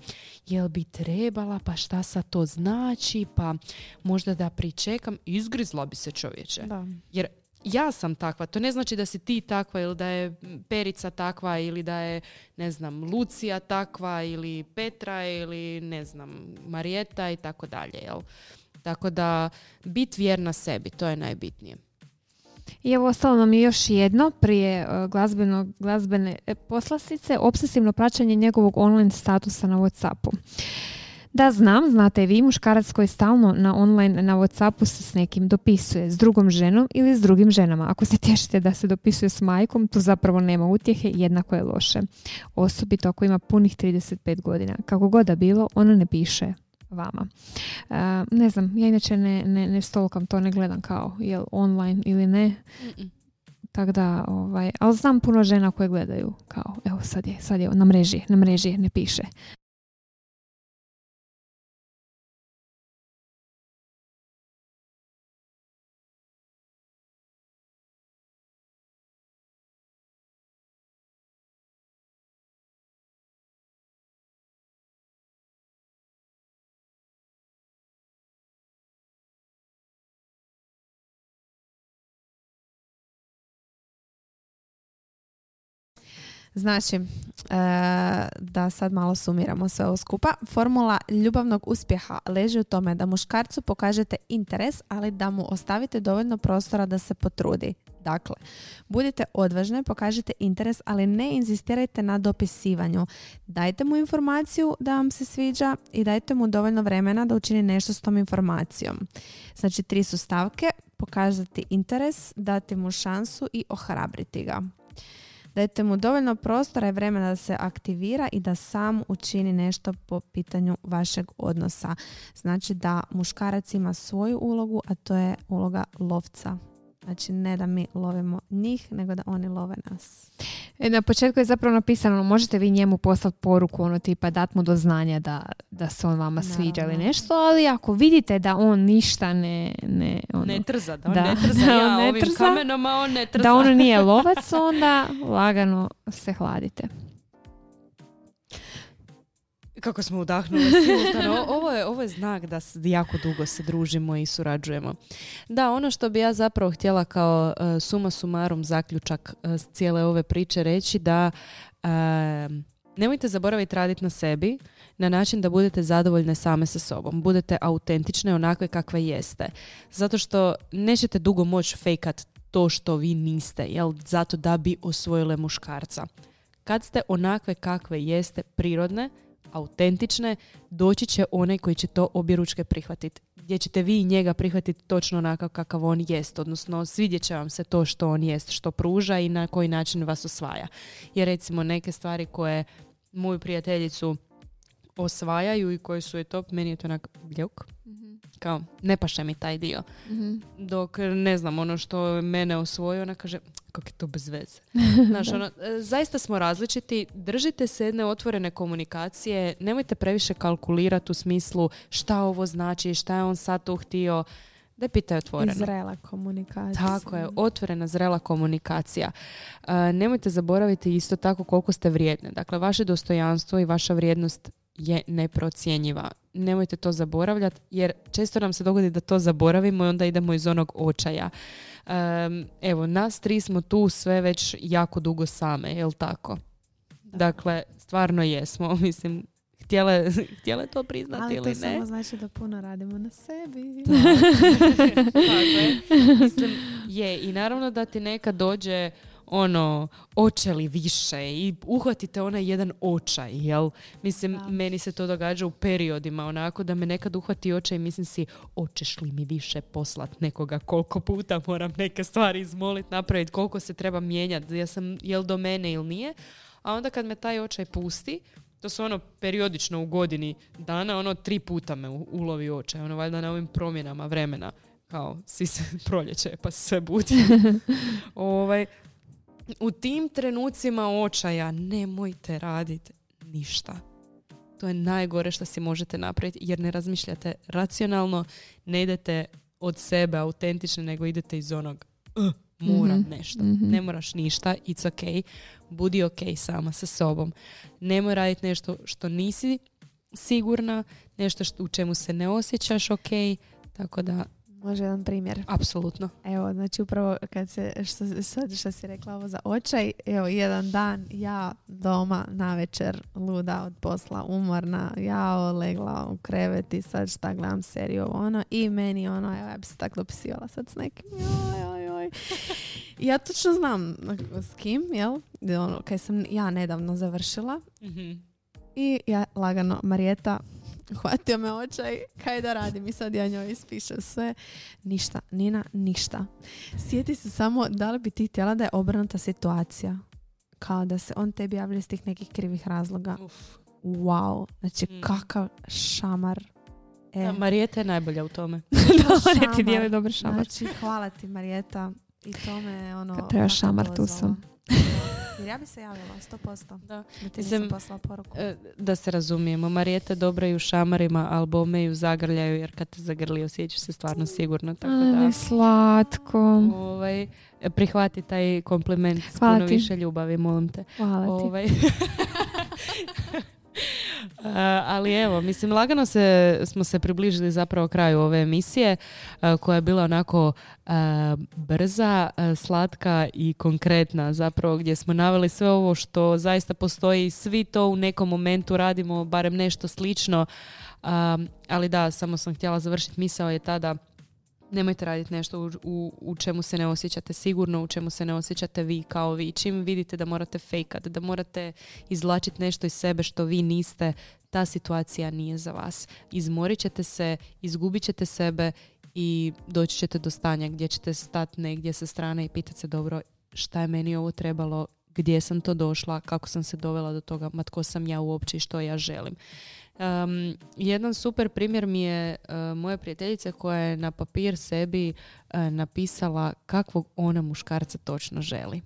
jel bi trebala, pa šta sad to znači, pa možda da pričekam. Izgrizla bi se čovječe.
da.
Jer ja sam takva, to ne znači da si ti takva ili da je Perica takva ili da je, ne znam, Lucija takva ili Petra ili, ne znam, Marijeta i tako dalje, jel? Tako da, bit vjerna sebi, to je najbitnije.
I evo ostalo nam je još jedno prije e, glazbenog, glazbene e, poslastice, obsesivno praćanje njegovog online statusa na Whatsappu. Da, znam, znate vi, muškarac koji stalno na online, na Whatsappu se s nekim dopisuje, s drugom ženom ili s drugim ženama. Ako se <laughs> tješite da se dopisuje s majkom, tu zapravo nema utjehe, jednako je loše. Osobito ako ima punih 35 godina. Kako god da bilo, ona ne piše vama. E, ne znam, ja inače ne, ne, ne stolkam to, ne gledam kao jel online ili ne. Tako da, ovaj, ali znam puno žena koje gledaju kao, evo sad je, sad je na mreži, na mreži ne piše.
Znači, e, da sad malo sumiramo sve ovo skupa. Formula ljubavnog uspjeha leži u tome da muškarcu pokažete interes, ali da mu ostavite dovoljno prostora da se potrudi. Dakle, budite odvažne, pokažite interes, ali ne inzistirajte na dopisivanju. Dajte mu informaciju da vam se sviđa i dajte mu dovoljno vremena da učini nešto s tom informacijom. Znači, tri su stavke, pokazati interes, dati mu šansu i ohrabriti ga. Dajte mu dovoljno prostora i vremena da se aktivira i da sam učini nešto po pitanju vašeg odnosa. Znači da muškarac ima svoju ulogu, a to je uloga lovca. Znači ne da mi lovimo njih, nego da oni love nas.
E, na početku je zapravo napisano, ono, možete vi njemu poslati poruku, ono tipa dat mu do znanja da, da se on vama sviđa ili nešto, ali ako vidite da on ništa ne... Ne, ono,
ne trza, da on ne <laughs> trza, ja on ne ovim trza, kamenom, a on ne trza.
Da on nije lovac, <laughs> onda lagano se hladite.
Kako smo udahnuli ovo, je, ovo je znak da jako dugo se družimo i surađujemo. Da, ono što bi ja zapravo htjela kao uh, suma sumarum zaključak uh, cijele ove priče reći da uh, nemojte zaboraviti raditi na sebi na način da budete zadovoljne same sa sobom. Budete autentične onakve kakve jeste. Zato što nećete dugo moći fejkat to što vi niste, jel? Zato da bi osvojile muškarca. Kad ste onakve kakve jeste, prirodne, autentične, doći će onaj koji će to objeručke prihvatiti. Gdje ćete vi njega prihvatiti točno onakav kakav on jest, odnosno svidjet će vam se to što on jest, što pruža i na koji način vas osvaja. Jer recimo neke stvari koje moju prijateljicu osvajaju i koje su je top, meni je to onak bljuk. Mhm. Kao, ne paše mi taj dio. Mhm. Dok, ne znam, ono što mene osvoji, ona kaže, kako je to bez veze. <laughs> Znaš, ono, e, zaista smo različiti, držite se jedne otvorene komunikacije, nemojte previše kalkulirati u smislu šta ovo znači, šta je on sad tu htio, da je pitaj otvoreno.
Zrela komunikacija.
Tako je, otvorena, zrela komunikacija. E, nemojte zaboraviti isto tako koliko ste vrijedne. Dakle, vaše dostojanstvo i vaša vrijednost je neprocjenjiva. Nemojte to zaboravljati jer često nam se dogodi da to zaboravimo i onda idemo iz onog očaja. evo, nas tri smo tu sve već jako dugo same, jel tako? Dakle, stvarno jesmo. <laughs> Mislim, htjele, htjele to priznati
Ali
ili
ne. Ali to samo znači da puno radimo na sebi. <laughs>
tako je. Mislim, je. I naravno da ti neka dođe ono, očeli više i uhvatite onaj jedan očaj, jel? Mislim, meni se to događa u periodima, onako da me nekad uhvati očaj i mislim si, očeš li mi više poslat nekoga, koliko puta moram neke stvari izmolit, napraviti, koliko se treba mijenjati, ja sam, jel do mene ili nije, a onda kad me taj očaj pusti, to su ono periodično u godini dana, ono tri puta me ulovi očaj, ono valjda na ovim promjenama vremena, kao svi se <laughs> proljeće pa se budi. <laughs> ovaj, u tim trenucima očaja nemojte raditi ništa. To je najgore što si možete napraviti jer ne razmišljate racionalno, ne idete od sebe autentično, nego idete iz onog uh, moram mhm, nešto. Mhm. Ne moraš ništa, it's ok. Budi ok sama sa sobom. Nemoj raditi nešto što nisi sigurna, nešto što, u čemu se ne osjećaš ok. Tako da
Može jedan primjer?
Apsolutno.
Evo, znači upravo kad se, što, sad što si rekla ovo za očaj, evo jedan dan ja doma na večer luda od posla, umorna, ja legla u krevet i sad šta gledam seriju ono i meni ono, evo ja bi se tako dopisivala sad s nekim, joj, joj, <laughs> ja točno znam s kim, jel? Ono, kaj sam ja nedavno završila mm-hmm. i ja lagano, Marijeta, Hvatio me očaj, kaj da radim i sad ja njoj ispišem sve. Ništa, Nina, ništa. Sjeti se samo da li bi ti htjela da je obrnuta situacija. Kao da se on tebi javlja iz tih nekih krivih razloga.
Uf.
Wow, znači
Mm.
kakav šamar. E,
Da, Marijeta je najbolja u tome. <laughs>
da, ne ti dijeli dobar šamar.
Znači, hvala ti Marijeta. I to me ono...
Kad treba šamar, tu sam. <laughs>
Da. Jer ja bi se javila, 100%.
Da.
Da ti
Mislim,
nisam poslala poruku.
E, Da se razumijemo, Marijeta je dobra i u šamarima, ali bome i u zagrljaju, jer kad te zagrli osjećaš se stvarno sigurno, tako
A,
da...
ne, slatko.
Ovaj, prihvati taj kompliment s
Hvala
puno
ti.
više ljubavi, molim te.
Hvala ti. <laughs>
A, ali evo, mislim, lagano se, smo se približili zapravo kraju ove emisije a, koja je bila onako a, brza, slatka i konkretna zapravo gdje smo naveli sve ovo što zaista postoji, svi to u nekom momentu radimo, barem nešto slično, ali da, samo sam htjela završiti misao je tada nemojte raditi nešto u, u, u čemu se ne osjećate sigurno, u čemu se ne osjećate vi kao vi. Čim vidite da morate fejkat, da morate izvlačiti nešto iz sebe što vi niste, ta situacija nije za vas. Izmorit ćete se, izgubit ćete sebe i doći ćete do stanja gdje ćete stati negdje sa strane i pitati se dobro šta je meni ovo trebalo, gdje sam to došla, kako sam se dovela do toga, ma tko sam ja uopće i što ja želim. Um, jedan super primjer mi je uh, moja prijateljica koja je na papir sebi uh, napisala kakvog ona muškarca točno želi.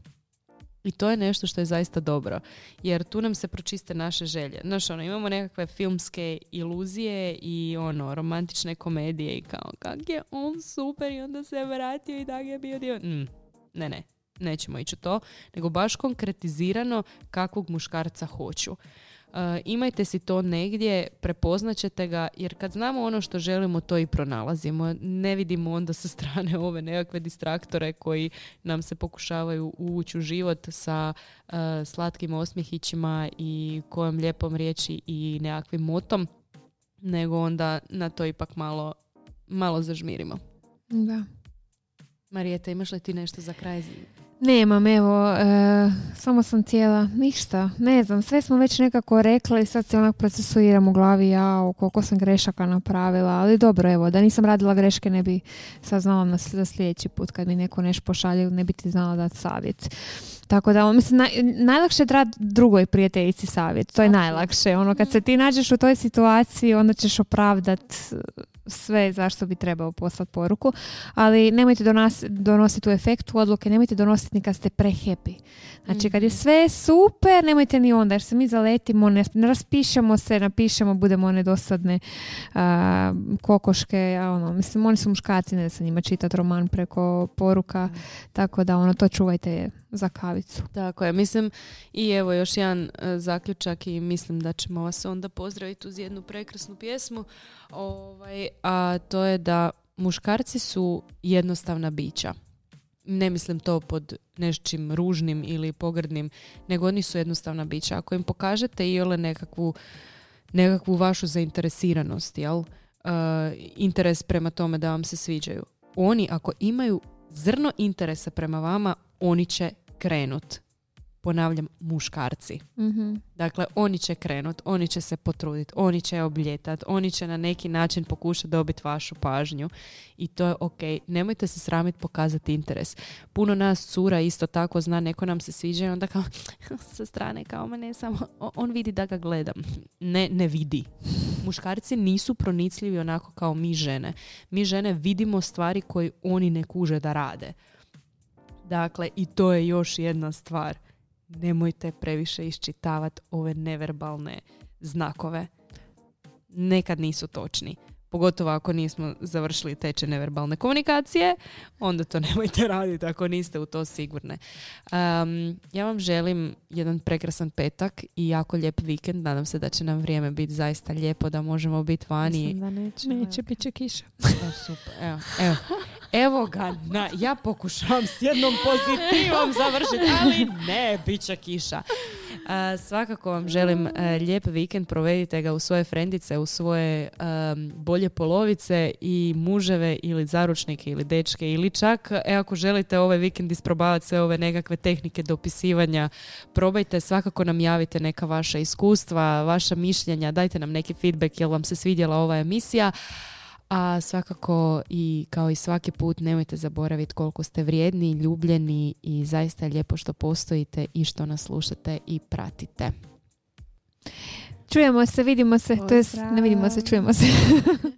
I to je nešto što je zaista dobro. Jer tu nam se pročiste naše želje. Znaš, ono, imamo nekakve filmske iluzije i ono, romantične komedije i kao kak je on super i onda se vratio i tak je bio dio. Mm, ne, ne, nećemo ići u to. Nego baš konkretizirano kakvog muškarca hoću. Uh, imajte si to negdje, prepoznat ćete ga, jer kad znamo ono što želimo, to i pronalazimo. Ne vidimo onda sa strane <laughs> ove nekakve distraktore koji nam se pokušavaju uvući u život sa uh, slatkim osmjehićima i kojom lijepom riječi i nekakvim motom, nego onda na to ipak malo, malo zažmirimo.
Da.
Marijeta, imaš li ti nešto za kraj?
Nemam, evo, e, samo sam htjela, ništa, ne znam, sve smo već nekako rekli, sad se onak procesuiram u glavi, ja koliko sam grešaka napravila, ali dobro, evo, da nisam radila greške ne bi sad znala na, za sljedeći put kad mi neko nešto pošalje, ne bi ti znala dati savjet. Tako da, mislim, naj, najlakše je dati drugoj prijateljici savjet, to je najlakše. Ono, kad se ti nađeš u toj situaciji, onda ćeš opravdat sve zašto bi trebao poslati poruku, ali nemojte donas- donositi u efektu odluke, nemojte donositi ni kad ste prehappy. Znači kad je
Mhm.
sve super, nemojte ni onda jer se mi zaletimo, ne, ne raspišemo se, napišemo, budemo one dosadne a, kokoške, a ono, mislim oni su muškarci, ne da se njima čitati roman preko poruka, tako da ono to čuvajte za kavicu.
Tako je, mislim i evo još jedan e, zaključak i mislim da ćemo vas onda pozdraviti uz jednu prekrasnu pjesmu, ovaj, a to je da muškarci su jednostavna bića. Ne mislim to pod nečim ružnim ili pogrdnim, nego oni su jednostavna bića. Ako im pokažete i ole nekakvu, nekakvu vašu zainteresiranost, jel? E, interes prema tome da vam se sviđaju. Oni ako imaju zrno interesa prema vama, oni će krenut. Ponavljam, muškarci. Dakle, oni će krenut, oni će se potruditi, oni će obljetat, oni će na neki način pokušati dobiti vašu pažnju i to je ok. Nemojte se sramiti pokazati interes. Puno nas cura isto tako zna, neko nam se sviđa i onda kao <laughs> sa strane kao ma ne samo, on vidi da ga gledam. Ne, ne vidi. Muškarci nisu pronicljivi onako kao mi žene. Mi žene vidimo stvari koje oni ne kuže da rade. Dakle, i to je još jedna stvar. Nemojte previše iščitavati ove neverbalne znakove. Nekad nisu točni. Pogotovo ako nismo završili teče neverbalne komunikacije, onda to <laughs> nemojte raditi ako niste u to sigurne. Um, ja vam želim jedan prekrasan petak i jako lijep vikend. Nadam se da će nam vrijeme biti zaista lijepo, da možemo biti vani.
Mislim da neće.
Neće, bit će kiša.
Evo, super. Evo, evo. <laughs> Evo ga, na, ja pokušavam s jednom pozitivom završiti, ali ne, bit će kiša. svakako vam želim e, lijep vikend, provedite ga u svoje frendice, u svoje bolje polovice i muževe ili zaručnike ili dečke ili čak e, ako želite ovaj vikend isprobavati sve ove nekakve tehnike dopisivanja, probajte, svakako nam javite neka vaša iskustva, vaša mišljenja, dajte nam neki feedback jel vam se svidjela ova emisija. A svakako i kao i svaki put nemojte zaboraviti koliko ste vrijedni, ljubljeni i zaista je lijepo što postojite i što nas slušate i pratite.
Čujemo se, vidimo se, to jest ne vidimo se, čujemo se. <laughs>